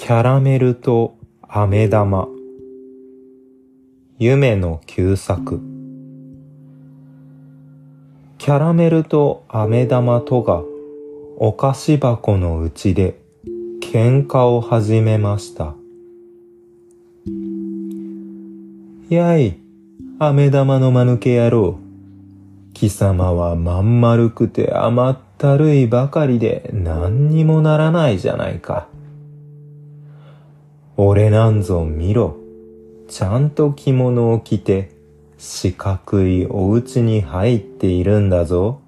キャラメルと飴玉夢の旧作キャラメルと飴玉とがお菓子箱のうちで喧嘩を始めました。やい、飴玉の間抜け野郎。貴様はまん丸くて甘ったるいばかりで何にもならないじゃないか。俺なんぞ見ろ。ちゃんと着物を着て四角いお家に入っているんだぞ。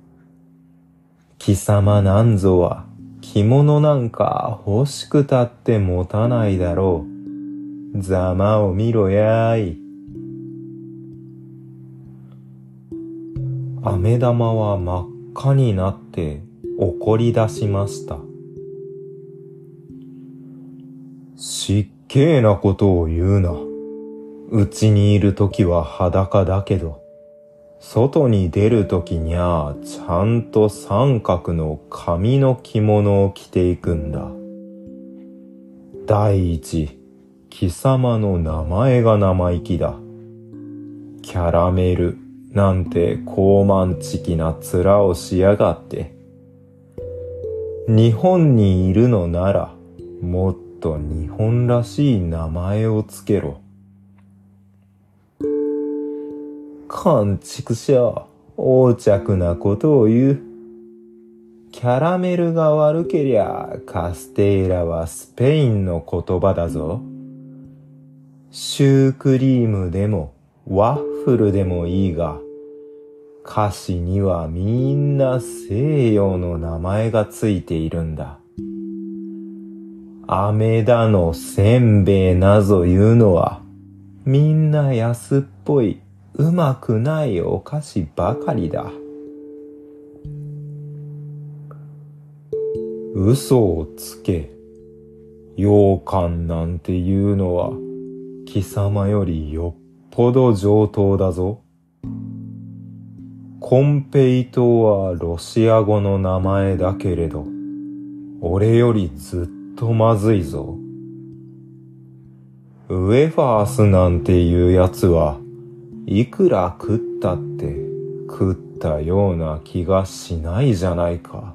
貴様なんぞは着物なんか欲しくたって持たないだろう。ざまを見ろやーい。飴玉は真っ赤になって怒り出しました。失敬なことを言うな。うちにいるときは裸だけど、外に出るときにゃちゃんと三角の紙の着物を着ていくんだ。第一、貴様の名前が生意気だ。キャラメルなんて高慢ちきな面をしやがって。日本にいるのなら、もっと日本らしい名前をつけろ。勘畜者、横着なことを言う。キャラメルが悪けりゃ、カステーラはスペインの言葉だぞ。シュークリームでも、ワッフルでもいいが、歌詞にはみんな西洋の名前がついているんだ。飴だのせんべいなぞ言うのは、みんな安っぽい、うまくないお菓子ばかりだ。嘘をつけ。羊羹なんていうのは、貴様よりよっぽど上等だぞ。コンペイトはロシア語の名前だけれど、俺よりずっととまずいぞ。ウェファースなんていうやつはいくら食ったって食ったような気がしないじゃないか。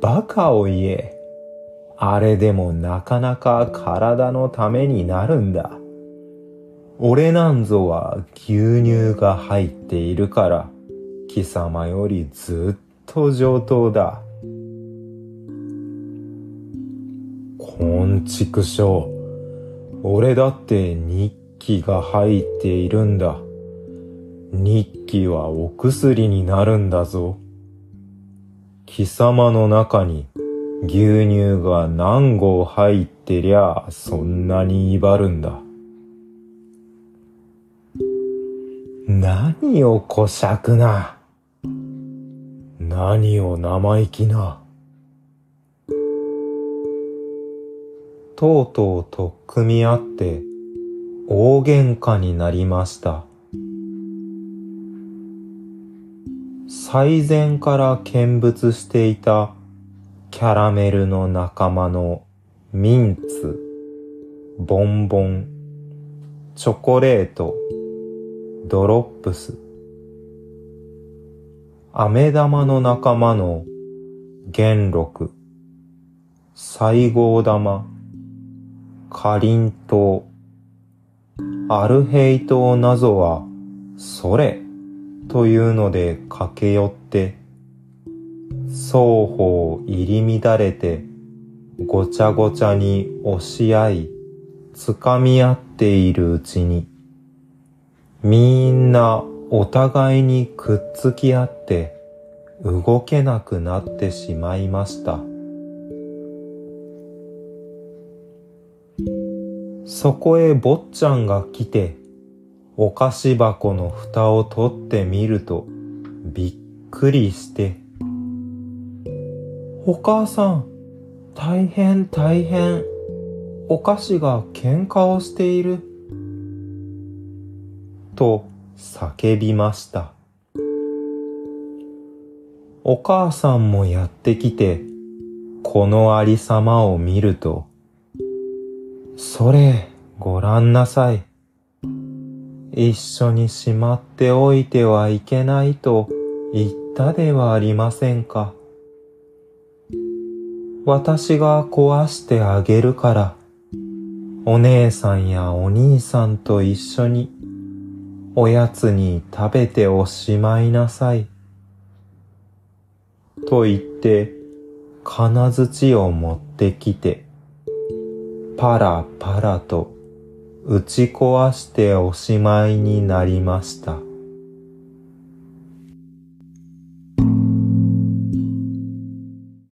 バカを言え。あれでもなかなか体のためになるんだ。俺なんぞは牛乳が入っているから、貴様よりずっと上等だ。こんちくしょう。俺だって日記が入っているんだ。日記はお薬になるんだぞ。貴様の中に牛乳が何合入ってりゃそんなに威張るんだ。何をこしゃくな。何を生意気な。とうとうと組み合って大喧嘩になりました。最前から見物していたキャラメルの仲間のミンツ、ボンボン、チョコレート、ドロップス、飴玉の仲間の元禄、西郷玉、カリン島、アルヘイ島なぞは、それというので駆け寄って、双方入り乱れて、ごちゃごちゃに押し合い、掴み合っているうちに、みんなお互いにくっつき合って、動けなくなってしまいました。そこへ坊ちゃんが来て、お菓子箱の蓋を取ってみると、びっくりして、お母さん、大変大変。お菓子が喧嘩をしている。と叫びました。お母さんもやってきて、このありさまを見ると、それ、ごらんなさい。一緒にしまっておいてはいけないと言ったではありませんか。私が壊してあげるから、お姉さんやお兄さんと一緒におやつに食べておしまいなさい。と言って、金槌を持ってきて、パラパラと打ち壊しておしまいになりました。